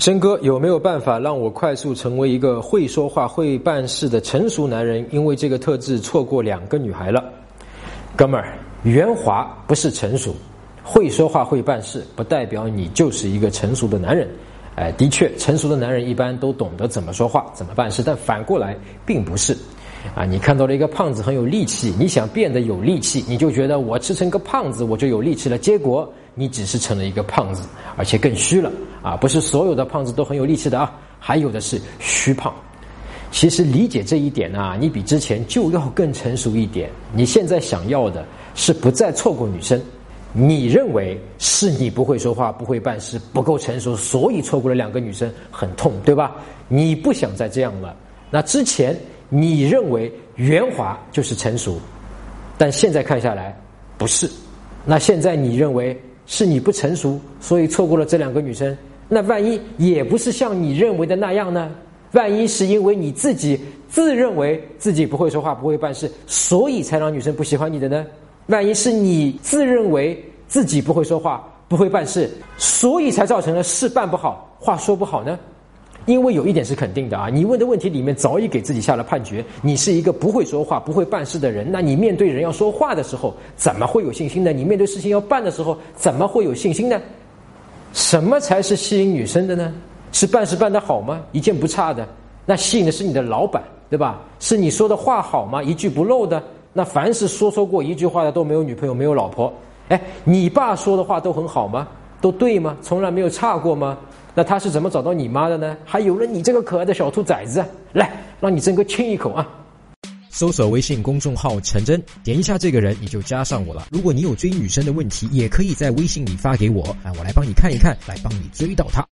申哥有没有办法让我快速成为一个会说话、会办事的成熟男人？因为这个特质错过两个女孩了。哥们儿，圆滑不是成熟，会说话、会办事不代表你就是一个成熟的男人。哎，的确，成熟的男人一般都懂得怎么说话、怎么办事，但反过来并不是。啊，你看到了一个胖子很有力气，你想变得有力气，你就觉得我吃成个胖子我就有力气了，结果你只是成了一个胖子，而且更虚了。啊，不是所有的胖子都很有力气的啊，还有的是虚胖。其实理解这一点呢，你比之前就要更成熟一点。你现在想要的是不再错过女生，你认为是你不会说话、不会办事、不够成熟，所以错过了两个女生，很痛，对吧？你不想再这样了。那之前你认为圆滑就是成熟，但现在看下来不是。那现在你认为是你不成熟，所以错过了这两个女生？那万一也不是像你认为的那样呢？万一是因为你自己自认为自己不会说话、不会办事，所以才让女生不喜欢你的呢？万一是你自认为自己不会说话、不会办事，所以才造成了事办不好、话说不好呢？因为有一点是肯定的啊，你问的问题里面早已给自己下了判决，你是一个不会说话、不会办事的人。那你面对人要说话的时候，怎么会有信心呢？你面对事情要办的时候，怎么会有信心呢？什么才是吸引女生的呢？是办事办得好吗？一件不差的，那吸引的是你的老板，对吧？是你说的话好吗？一句不漏的。那凡是说说过一句话的都没有女朋友，没有老婆。哎，你爸说的话都很好吗？都对吗？从来没有差过吗？那他是怎么找到你妈的呢？还有了你这个可爱的小兔崽子，来，让你真哥亲一口啊！搜索微信公众号“陈真”，点一下这个人，你就加上我了。如果你有追女生的问题，也可以在微信里发给我，啊，我来帮你看一看，来帮你追到她。